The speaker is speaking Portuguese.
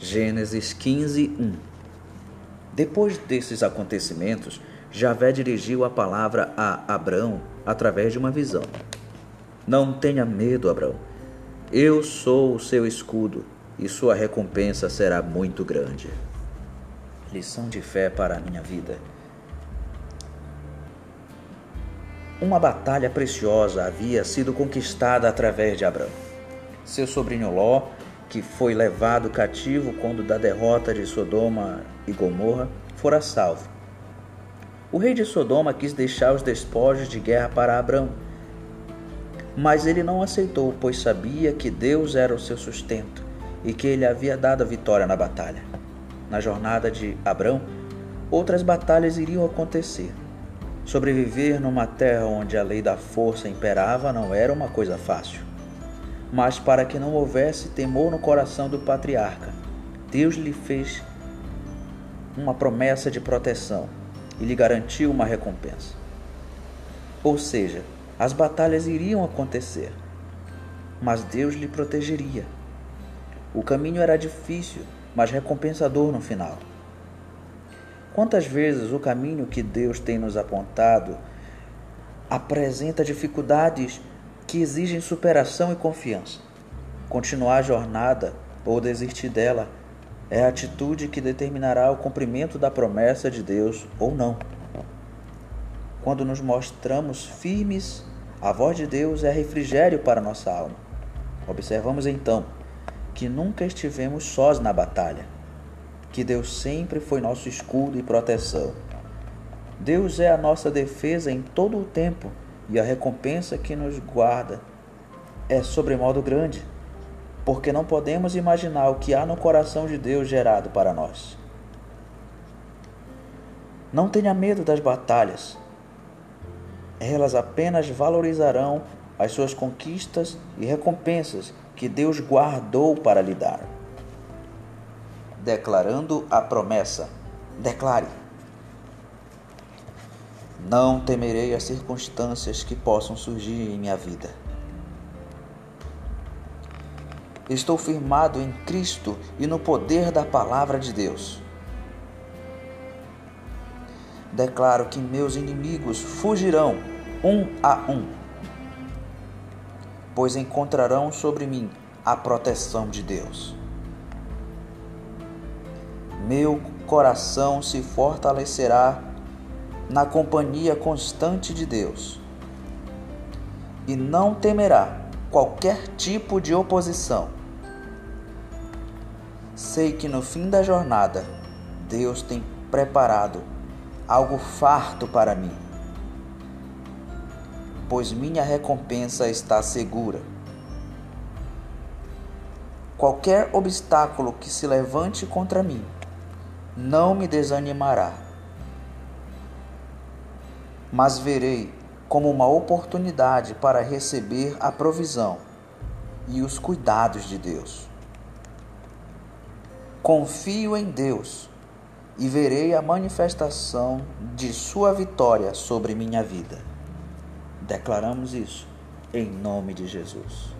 Gênesis 15, 1 Depois desses acontecimentos, Javé dirigiu a palavra a Abrão através de uma visão. Não tenha medo, Abrão. Eu sou o seu escudo e sua recompensa será muito grande. Lição de fé para a minha vida. Uma batalha preciosa havia sido conquistada através de Abrão. Seu sobrinho Ló que foi levado cativo quando da derrota de Sodoma e Gomorra, fora salvo. O rei de Sodoma quis deixar os despojos de guerra para Abrão, mas ele não aceitou, pois sabia que Deus era o seu sustento e que ele havia dado a vitória na batalha. Na jornada de Abrão, outras batalhas iriam acontecer. Sobreviver numa terra onde a lei da força imperava não era uma coisa fácil mas para que não houvesse temor no coração do patriarca. Deus lhe fez uma promessa de proteção e lhe garantiu uma recompensa. Ou seja, as batalhas iriam acontecer, mas Deus lhe protegeria. O caminho era difícil, mas recompensador no final. Quantas vezes o caminho que Deus tem nos apontado apresenta dificuldades que exigem superação e confiança. Continuar a jornada ou desistir dela é a atitude que determinará o cumprimento da promessa de Deus ou não. Quando nos mostramos firmes, a voz de Deus é refrigério para nossa alma. Observamos então que nunca estivemos sós na batalha, que Deus sempre foi nosso escudo e proteção. Deus é a nossa defesa em todo o tempo e a recompensa que nos guarda é sobremodo grande, porque não podemos imaginar o que há no coração de Deus gerado para nós. Não tenha medo das batalhas, elas apenas valorizarão as suas conquistas e recompensas que Deus guardou para lhe dar. Declarando a promessa, declare. Não temerei as circunstâncias que possam surgir em minha vida. Estou firmado em Cristo e no poder da palavra de Deus. Declaro que meus inimigos fugirão um a um, pois encontrarão sobre mim a proteção de Deus. Meu coração se fortalecerá na companhia constante de Deus e não temerá qualquer tipo de oposição. Sei que no fim da jornada Deus tem preparado algo farto para mim, pois minha recompensa está segura. Qualquer obstáculo que se levante contra mim não me desanimará mas verei como uma oportunidade para receber a provisão e os cuidados de Deus. Confio em Deus e verei a manifestação de Sua vitória sobre minha vida. Declaramos isso em nome de Jesus.